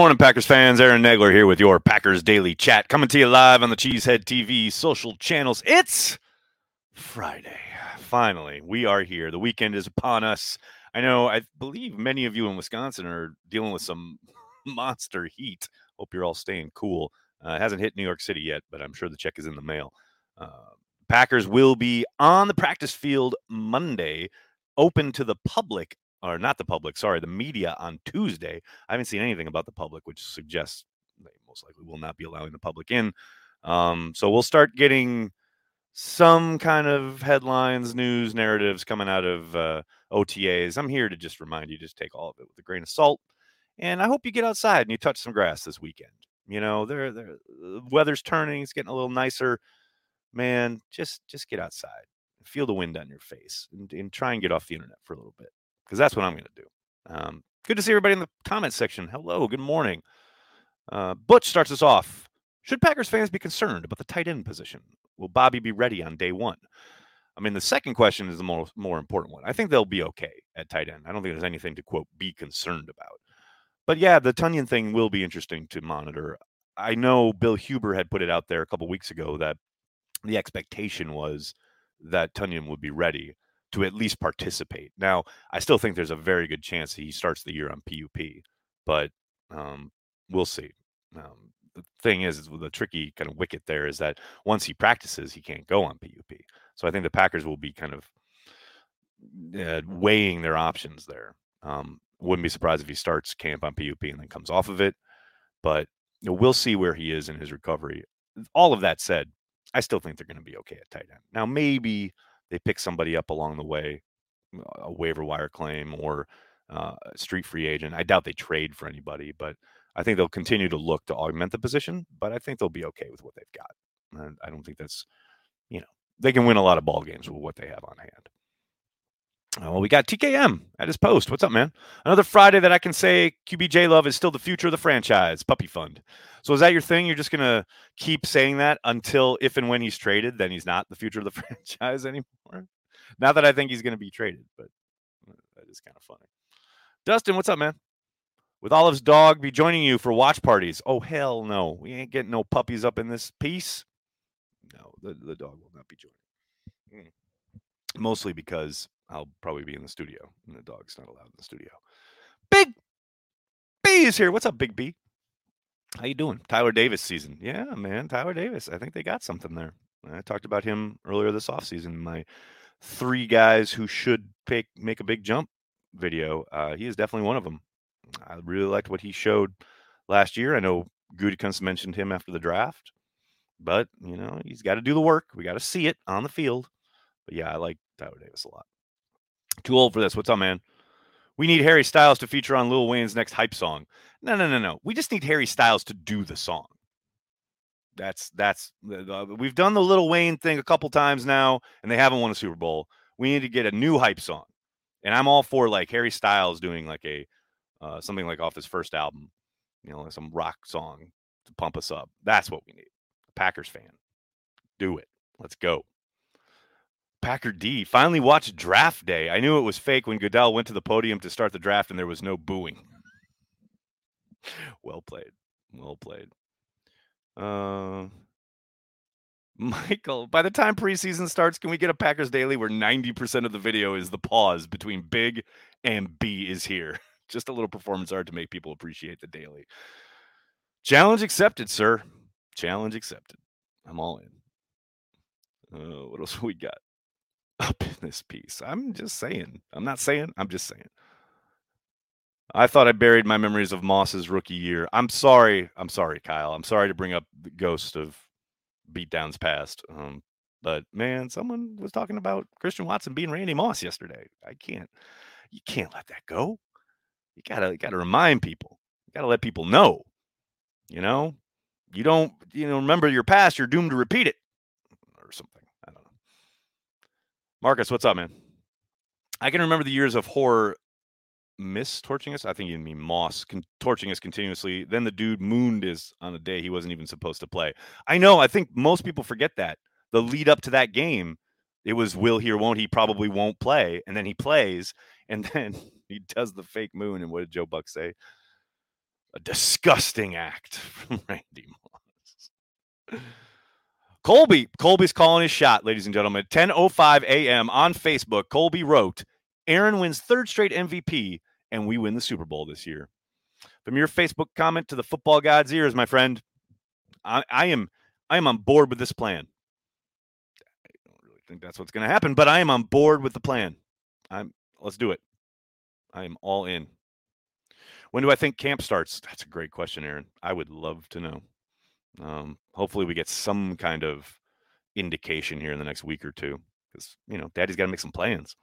Morning, Packers fans. Aaron Nagler here with your Packers Daily Chat, coming to you live on the Cheesehead TV social channels. It's Friday. Finally, we are here. The weekend is upon us. I know, I believe many of you in Wisconsin are dealing with some monster heat. Hope you're all staying cool. Uh, it hasn't hit New York City yet, but I'm sure the check is in the mail. Uh, Packers will be on the practice field Monday, open to the public or not the public, sorry, the media on Tuesday. I haven't seen anything about the public, which suggests they most likely will not be allowing the public in. Um, so we'll start getting some kind of headlines, news, narratives coming out of uh, OTAs. I'm here to just remind you, just take all of it with a grain of salt. And I hope you get outside and you touch some grass this weekend. You know, the weather's turning; it's getting a little nicer. Man, just just get outside, feel the wind on your face, and, and try and get off the internet for a little bit because that's what I'm going to do. Um, good to see everybody in the comment section. Hello, good morning. Uh, Butch starts us off. Should Packers fans be concerned about the tight end position? Will Bobby be ready on day one? I mean, the second question is the more more important one. I think they'll be okay at tight end. I don't think there's anything to quote be concerned about. But yeah, the Tonyan thing will be interesting to monitor. I know Bill Huber had put it out there a couple weeks ago that the expectation was that Tonyan would be ready to at least participate. Now, I still think there's a very good chance he starts the year on PUP, but um, we'll see. Um, the thing is, the tricky kind of wicket there is that once he practices, he can't go on PUP. So I think the Packers will be kind of uh, weighing their options there. Um, wouldn't be surprised if he starts camp on PUP and then comes off of it, but you know, we'll see where he is in his recovery. All of that said, I still think they're going to be okay at tight end. Now, maybe they pick somebody up along the way, a waiver wire claim or uh, a street free agent. I doubt they trade for anybody, but I think they'll continue to look to augment the position. But I think they'll be okay with what they've got. And I don't think that's, you know, they can win a lot of ball games with what they have on hand. Uh, well, we got TKM at his post. What's up, man? Another Friday that I can say QBJ Love is still the future of the franchise. Puppy fund. So is that your thing? You're just gonna keep saying that until if and when he's traded, then he's not the future of the franchise anymore. Not that I think he's gonna be traded, but uh, that is kind of funny. Dustin, what's up, man? With Olive's dog be joining you for watch parties. Oh hell no, we ain't getting no puppies up in this piece. No, the, the dog will not be joining. Mm. Mostly because I'll probably be in the studio, and the dog's not allowed in the studio. Big B is here. What's up, Big B? How you doing? Tyler Davis season. Yeah, man. Tyler Davis. I think they got something there. I talked about him earlier this offseason. My three guys who should make, make a big jump video. Uh, he is definitely one of them. I really liked what he showed last year. I know Gutekunst mentioned him after the draft, but you know he's got to do the work. We got to see it on the field. But yeah, I like Tyler Davis a lot. Too old for this. What's up, man? We need Harry Styles to feature on Lil Wayne's next hype song. No, no, no, no. We just need Harry Styles to do the song. That's that's we've done the Lil Wayne thing a couple times now, and they haven't won a Super Bowl. We need to get a new hype song, and I'm all for like Harry Styles doing like a uh, something like off his first album, you know, like some rock song to pump us up. That's what we need. Packers fan, do it. Let's go. Packer D finally watched draft day. I knew it was fake when Goodell went to the podium to start the draft and there was no booing. well played. Well played. Uh, Michael, by the time preseason starts, can we get a Packers Daily where 90% of the video is the pause between Big and B is here? Just a little performance art to make people appreciate the daily. Challenge accepted, sir. Challenge accepted. I'm all in. Uh, what else we got? Up in this piece. I'm just saying. I'm not saying. I'm just saying. I thought I buried my memories of Moss's rookie year. I'm sorry. I'm sorry, Kyle. I'm sorry to bring up the ghost of beatdowns past. Um, but man, someone was talking about Christian Watson being Randy Moss yesterday. I can't. You can't let that go. You gotta you gotta remind people. You gotta let people know. You know, you don't. You know, remember your past. You're doomed to repeat it, or something. Marcus, what's up, man? I can remember the years of horror miss torching us. I think you mean Moss con- torching us continuously. Then the dude mooned us on a day he wasn't even supposed to play. I know. I think most people forget that. The lead up to that game, it was will he or won't he? Probably won't play, and then he plays, and then he does the fake moon. And what did Joe Buck say? A disgusting act from Randy Moss. Colby, Colby's calling his shot, ladies and gentlemen. 10:05 a.m. on Facebook. Colby wrote, "Aaron wins third straight MVP, and we win the Super Bowl this year." From your Facebook comment to the football god's ears, my friend, I, I am I am on board with this plan. I don't really think that's what's going to happen, but I am on board with the plan. I'm let's do it. I am all in. When do I think camp starts? That's a great question, Aaron. I would love to know. Um, hopefully, we get some kind of indication here in the next week or two because you know Daddy's got to make some plans.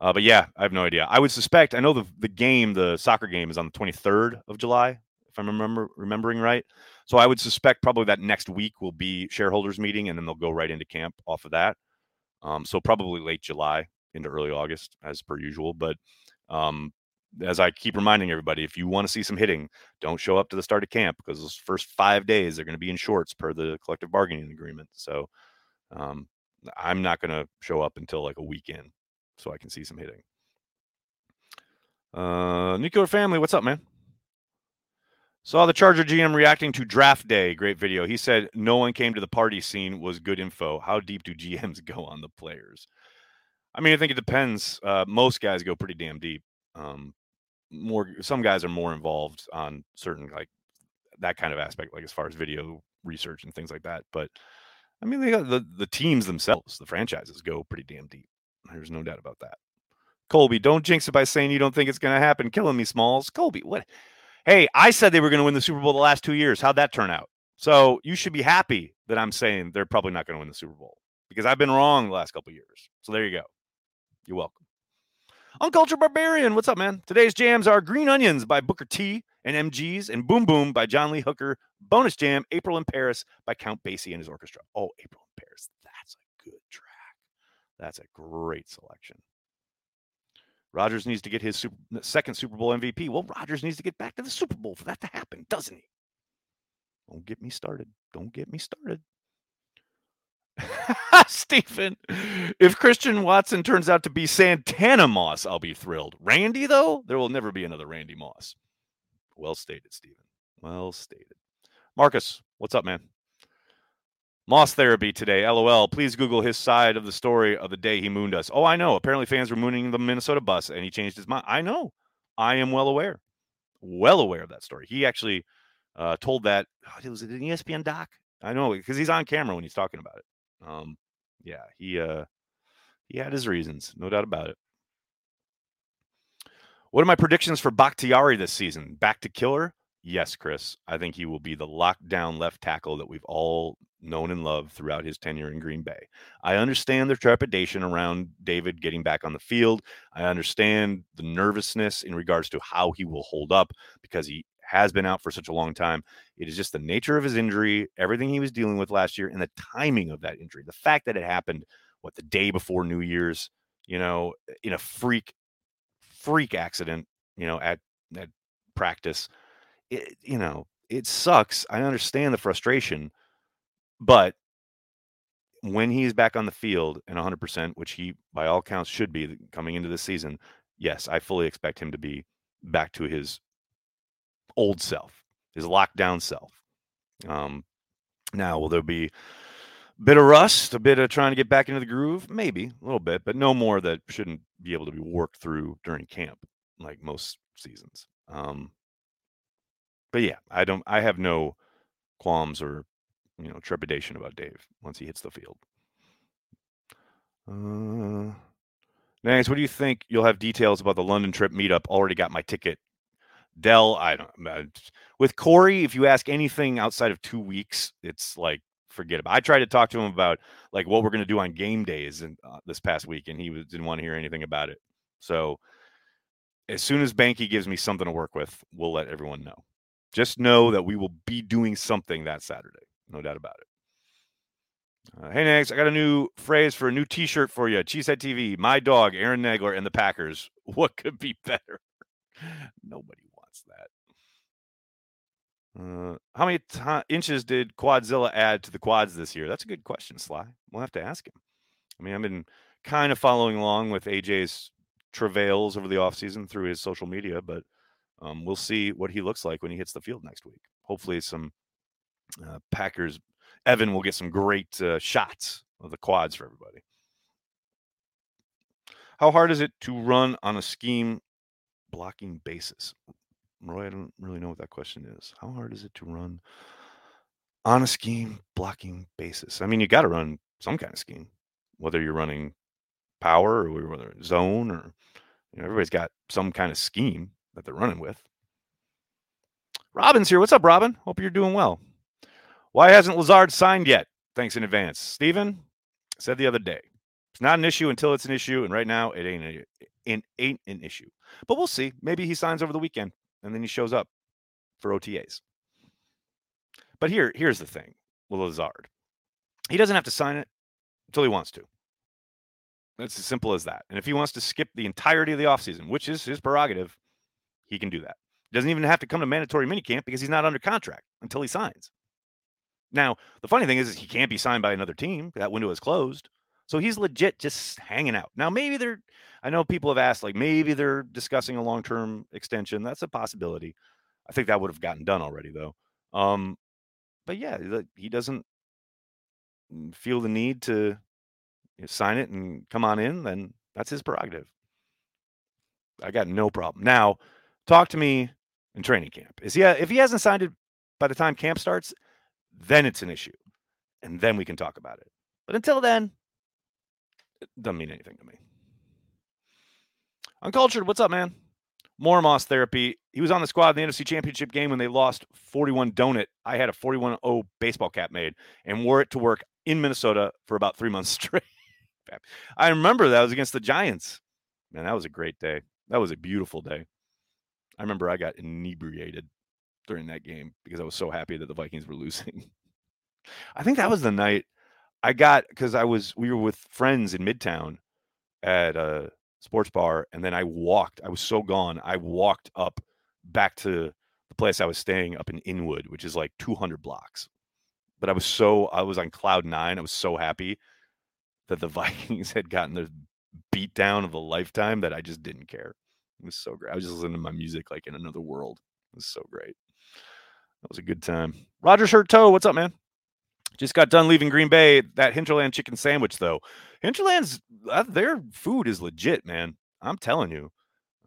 Uh, but yeah, I have no idea. I would suspect. I know the the game, the soccer game, is on the 23rd of July, if I'm remember remembering right. So I would suspect probably that next week will be shareholders meeting, and then they'll go right into camp off of that. Um, so probably late July into early August, as per usual. But um, as I keep reminding everybody, if you want to see some hitting, don't show up to the start of camp because those first five days they're going to be in shorts per the collective bargaining agreement. So um, I'm not going to show up until like a weekend so I can see some hitting. Uh, Nico family, what's up, man? Saw the Charger GM reacting to draft day. Great video. He said no one came to the party scene was good info. How deep do GMs go on the players? I mean, I think it depends. Uh, most guys go pretty damn deep. Um, more some guys are more involved on certain like that kind of aspect, like as far as video research and things like that. But I mean, they got the the teams themselves, the franchises go pretty damn deep. There's no doubt about that. Colby, don't jinx it by saying you don't think it's going to happen. Killing me, Smalls. Colby, what? Hey, I said they were going to win the Super Bowl the last two years. How'd that turn out? So you should be happy that I'm saying they're probably not going to win the Super Bowl because I've been wrong the last couple years. So there you go. You're welcome. Uncultured Barbarian, what's up, man? Today's jams are Green Onions by Booker T and MGs and Boom Boom by John Lee Hooker. Bonus jam, April in Paris by Count Basie and his orchestra. Oh, April in Paris. That's a good track. That's a great selection. Rodgers needs to get his super, second Super Bowl MVP. Well, Rodgers needs to get back to the Super Bowl for that to happen, doesn't he? Don't get me started. Don't get me started. Stephen, if Christian Watson turns out to be Santana Moss, I'll be thrilled. Randy, though, there will never be another Randy Moss. Well stated, Stephen. Well stated. Marcus, what's up, man? Moss therapy today. LOL. Please Google his side of the story of the day he mooned us. Oh, I know. Apparently, fans were mooning the Minnesota bus and he changed his mind. I know. I am well aware. Well aware of that story. He actually uh, told that. Oh, was it an ESPN doc? I know because he's on camera when he's talking about it. Um, yeah, he uh, he had his reasons, no doubt about it. What are my predictions for Bakhtiari this season? Back to killer? Yes, Chris. I think he will be the lockdown left tackle that we've all known and loved throughout his tenure in Green Bay. I understand the trepidation around David getting back on the field. I understand the nervousness in regards to how he will hold up because he has been out for such a long time. It is just the nature of his injury, everything he was dealing with last year, and the timing of that injury. The fact that it happened, what, the day before New Year's, you know, eh, in a freak, freak accident, you know, at, at practice, it, you know, it sucks. I understand the frustration, but when he's back on the field and 100%, which he by all counts should be coming into the season, yes, I fully expect him to be back to his old self, his lockdown self. Um, now, will there be a bit of rust, a bit of trying to get back into the groove? Maybe a little bit, but no more that shouldn't be able to be worked through during camp, like most seasons. Um, but yeah, I don't. I have no qualms or you know trepidation about Dave once he hits the field. Uh, next, what do you think? You'll have details about the London trip meetup. Already got my ticket. Dell, I don't. Uh, with Corey, if you ask anything outside of two weeks, it's like forget about. I tried to talk to him about like what we're going to do on game days and uh, this past week, and he was, didn't want to hear anything about it. So as soon as Banky gives me something to work with, we'll let everyone know. Just know that we will be doing something that Saturday. No doubt about it. Uh, hey, next, I got a new phrase for a new t shirt for you Cheesehead TV, my dog, Aaron Nagler, and the Packers. What could be better? Nobody wants that. Uh, how many t- inches did Quadzilla add to the quads this year? That's a good question, Sly. We'll have to ask him. I mean, I've been kind of following along with AJ's travails over the offseason through his social media, but um, we'll see what he looks like when he hits the field next week. Hopefully, some uh, Packers. Evan will get some great uh, shots of the quads for everybody. How hard is it to run on a scheme blocking basis? Roy, I don't really know what that question is. How hard is it to run on a scheme blocking basis? I mean, you got to run some kind of scheme, whether you're running power or whether zone or you know, everybody's got some kind of scheme that they're running with. Robin's here. What's up, Robin? Hope you're doing well. Why hasn't Lazard signed yet? Thanks in advance. Steven said the other day. It's not an issue until it's an issue, and right now it ain't it ain't an issue. But we'll see. Maybe he signs over the weekend and then he shows up for OTAs. But here, here's the thing with Lazard. He doesn't have to sign it until he wants to. It's as simple as that. And if he wants to skip the entirety of the offseason, which is his prerogative, he can do that. He doesn't even have to come to mandatory minicamp because he's not under contract until he signs. Now, the funny thing is, is he can't be signed by another team. That window is closed. So he's legit just hanging out. Now, maybe they're, I know people have asked, like, maybe they're discussing a long term extension. That's a possibility. I think that would have gotten done already, though. Um, but yeah, he doesn't feel the need to sign it and come on in, then that's his prerogative. I got no problem. Now, talk to me in training camp. Is he if he hasn't signed it by the time camp starts, then it's an issue. And then we can talk about it. But until then, it doesn't mean anything to me. Uncultured, what's up, man? More Moss therapy. He was on the squad in the NFC Championship game when they lost 41 donut. I had a 41 0 baseball cap made and wore it to work in Minnesota for about three months straight. I remember that was against the Giants. Man, that was a great day. That was a beautiful day. I remember I got inebriated during that game because I was so happy that the Vikings were losing. I think that was the night I got because I was we were with friends in Midtown at a sports bar, and then I walked. I was so gone. I walked up back to the place I was staying up in Inwood, which is like 200 blocks. But I was so I was on cloud nine. I was so happy that the Vikings had gotten the beat down of a lifetime that I just didn't care. It was so great. I was just listening to my music like in another world. It was so great. That was a good time. Roger Toe, what's up, man? Just got done leaving Green Bay. That Hinterland chicken sandwich, though. Hinterland's uh, their food is legit, man. I'm telling you.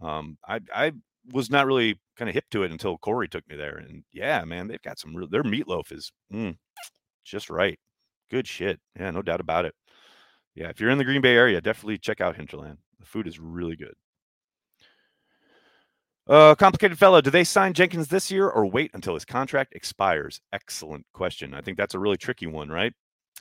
Um, I I was not really kind of hip to it until Corey took me there, and yeah, man, they've got some. Real, their meatloaf is mm, just right. Good shit. Yeah, no doubt about it. Yeah, if you're in the Green Bay area, definitely check out Hinterland. The food is really good. Uh, complicated fellow, do they sign Jenkins this year or wait until his contract expires? Excellent question. I think that's a really tricky one, right?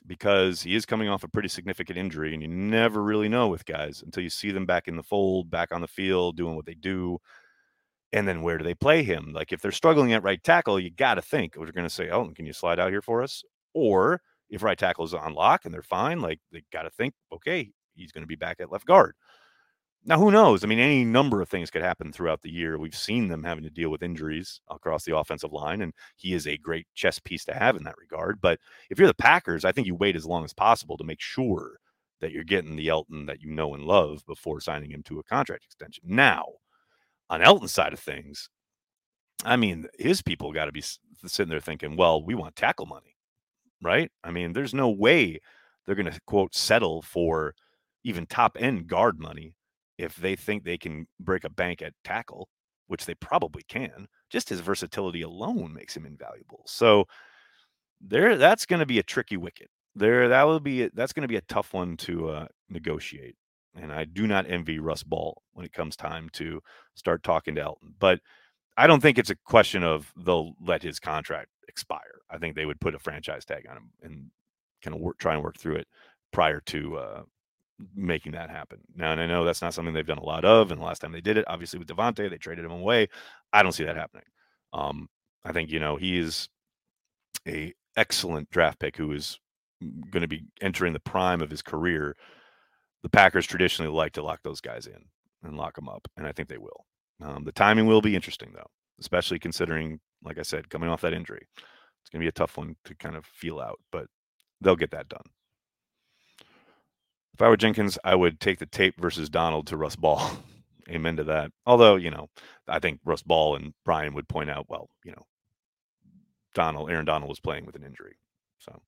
Because he is coming off a pretty significant injury, and you never really know with guys until you see them back in the fold, back on the field, doing what they do. And then where do they play him? Like if they're struggling at right tackle, you got to think, we're going to say, oh, can you slide out here for us? Or if right tackle is on lock and they're fine, like they got to think, okay, he's going to be back at left guard. Now, who knows? I mean, any number of things could happen throughout the year. We've seen them having to deal with injuries across the offensive line, and he is a great chess piece to have in that regard. But if you're the Packers, I think you wait as long as possible to make sure that you're getting the Elton that you know and love before signing him to a contract extension. Now, on Elton's side of things, I mean, his people got to be sitting there thinking, well, we want tackle money, right? I mean, there's no way they're going to, quote, settle for even top end guard money if they think they can break a bank at tackle, which they probably can, just his versatility alone makes him invaluable. So there, that's going to be a tricky wicket. There, that will be that's going to be a tough one to uh, negotiate. And I do not envy Russ Ball when it comes time to start talking to Elton. But I don't think it's a question of they'll let his contract expire. I think they would put a franchise tag on him and kind of work, try and work through it prior to uh, making that happen. Now, and I know that's not something they've done a lot of. And the last time they did it, obviously with Davante, they traded him away. I don't see that happening. Um, I think you know he is a excellent draft pick who is going to be entering the prime of his career. The Packers traditionally like to lock those guys in and lock them up, and I think they will. Um, the timing will be interesting though, especially considering, like I said, coming off that injury. It's going to be a tough one to kind of feel out, but they'll get that done. If I were Jenkins, I would take the tape versus Donald to Russ Ball. Amen to that. Although, you know, I think Russ Ball and Brian would point out, well, you know, Donald, Aaron Donald was playing with an injury. So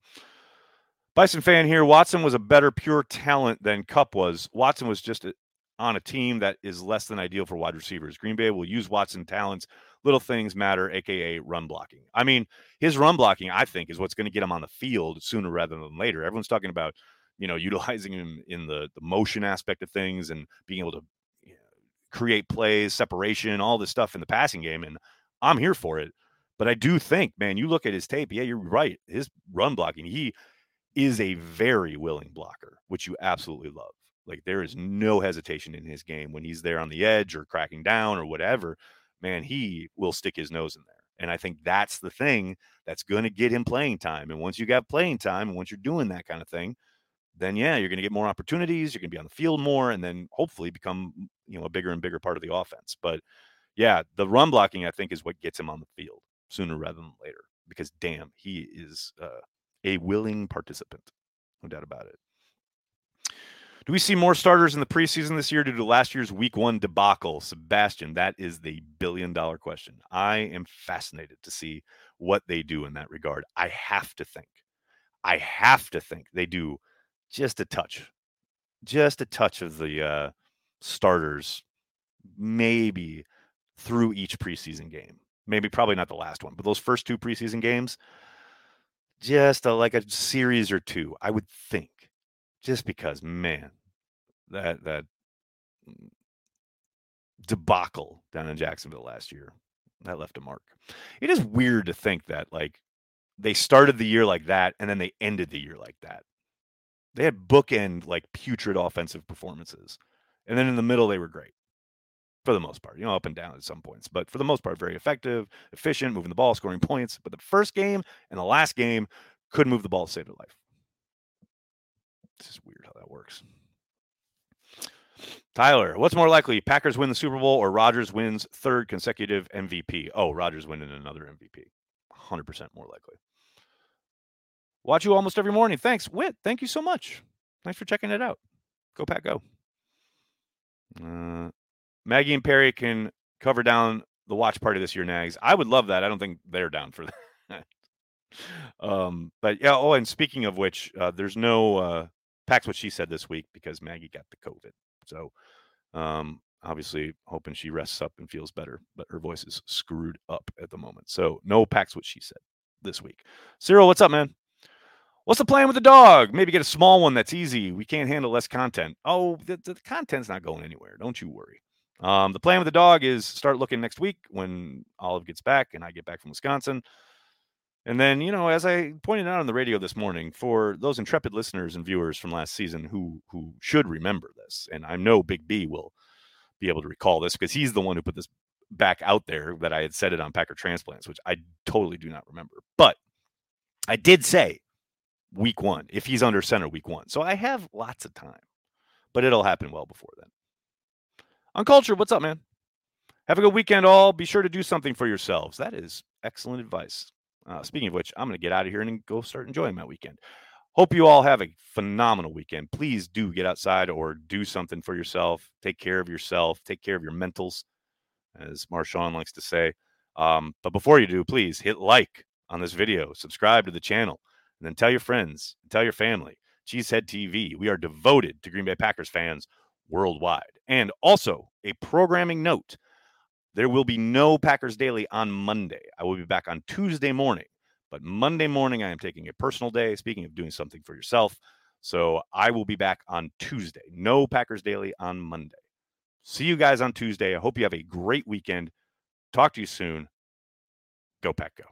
Bison fan here. Watson was a better pure talent than Kupp was. Watson was just a, on a team that is less than ideal for wide receivers. Green Bay will use Watson talents. Little things matter, aka run blocking. I mean, his run blocking, I think, is what's going to get him on the field sooner rather than later. Everyone's talking about, you know, utilizing him in the the motion aspect of things and being able to create plays, separation, all this stuff in the passing game. And I'm here for it. But I do think, man, you look at his tape. Yeah, you're right. His run blocking, he is a very willing blocker, which you absolutely love. Like there is no hesitation in his game when he's there on the edge or cracking down or whatever. Man, he will stick his nose in there. And I think that's the thing that's going to get him playing time. And once you got playing time, and once you're doing that kind of thing, then yeah, you're going to get more opportunities. You're going to be on the field more, and then hopefully become you know a bigger and bigger part of the offense. But yeah, the run blocking I think is what gets him on the field sooner rather than later because damn, he is uh, a willing participant. No doubt about it. Do we see more starters in the preseason this year due to last year's week one debacle? Sebastian, that is the billion dollar question. I am fascinated to see what they do in that regard. I have to think, I have to think they do just a touch, just a touch of the uh, starters, maybe through each preseason game maybe probably not the last one, but those first two preseason games, just a, like a series or two, I would think, just because, man, that that debacle down in Jacksonville last year that left a mark. It is weird to think that like they started the year like that and then they ended the year like that. They had bookend like putrid offensive performances, and then in the middle they were great for the most part, you know, up and down at some points, but for the most part, very effective, efficient, moving the ball, scoring points. But the first game and the last game couldn't move the ball to save their life. It's just weird how that works. Tyler, what's more likely? Packers win the Super Bowl or Rodgers wins third consecutive MVP? Oh, Rodgers winning another MVP. 100% more likely. Watch you almost every morning. Thanks, Wit. Thank you so much. Thanks for checking it out. Go, Pack, go. Uh, Maggie and Perry can cover down the watch party this year, Nags. I would love that. I don't think they're down for that. um, but yeah. Oh, and speaking of which, uh, there's no uh, Pack's what she said this week because Maggie got the COVID. So, um, obviously, hoping she rests up and feels better. But her voice is screwed up at the moment. So, no Pack's what she said this week. Cyril, what's up, man? What's the plan with the dog? Maybe get a small one that's easy. We can't handle less content. Oh, the, the content's not going anywhere. Don't you worry. Um, the plan with the dog is start looking next week when Olive gets back and I get back from Wisconsin. And then, you know, as I pointed out on the radio this morning, for those intrepid listeners and viewers from last season who who should remember this, and I know Big B will be able to recall this because he's the one who put this back out there that I had said it on Packer transplants, which I totally do not remember. But I did say week one, if he's under center week one. So I have lots of time, but it'll happen well before then. Uncultured, what's up, man? Have a good weekend, all. Be sure to do something for yourselves. That is excellent advice. Uh, speaking of which, I'm going to get out of here and go start enjoying my weekend. Hope you all have a phenomenal weekend. Please do get outside or do something for yourself. Take care of yourself. Take care of your mentals, as Marshawn likes to say. Um, but before you do, please hit like on this video, subscribe to the channel, and then tell your friends, tell your family. Cheesehead TV. We are devoted to Green Bay Packers fans worldwide. And also, a programming note there will be no Packers Daily on Monday. I will be back on Tuesday morning. But Monday morning, I am taking a personal day. Speaking of doing something for yourself. So I will be back on Tuesday. No Packers Daily on Monday. See you guys on Tuesday. I hope you have a great weekend. Talk to you soon. Go, Pack, go.